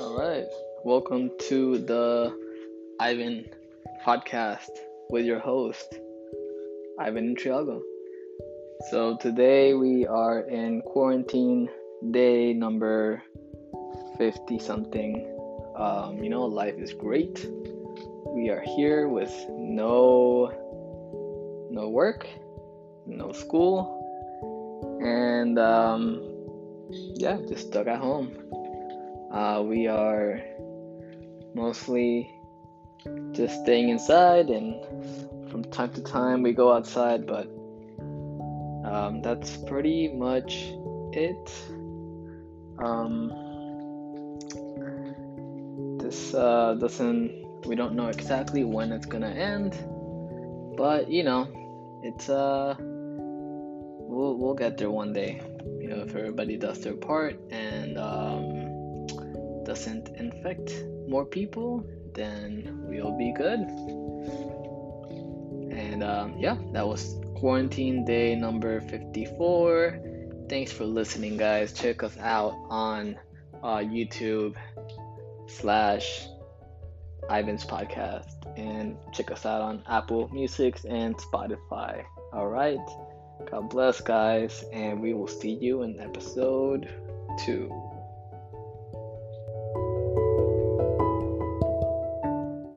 All right. Welcome to the Ivan podcast with your host, Ivan Triago. So today we are in quarantine day number 50 something. Um, you know, life is great. We are here with no no work, no school, and um, yeah, just stuck at home. Uh, we are mostly just staying inside, and from time to time we go outside, but um, that's pretty much it. Um, this uh, doesn't, we don't know exactly when it's gonna end, but you know, it's uh, we'll we'll get there one day. You know, if everybody does their part and um, doesn't infect more people, then we'll be good. And um, yeah, that was quarantine day number 54. Thanks for listening, guys. Check us out on uh, YouTube slash Ivan's podcast and check us out on Apple Music and Spotify. All right. God bless, guys, and we will see you in episode two.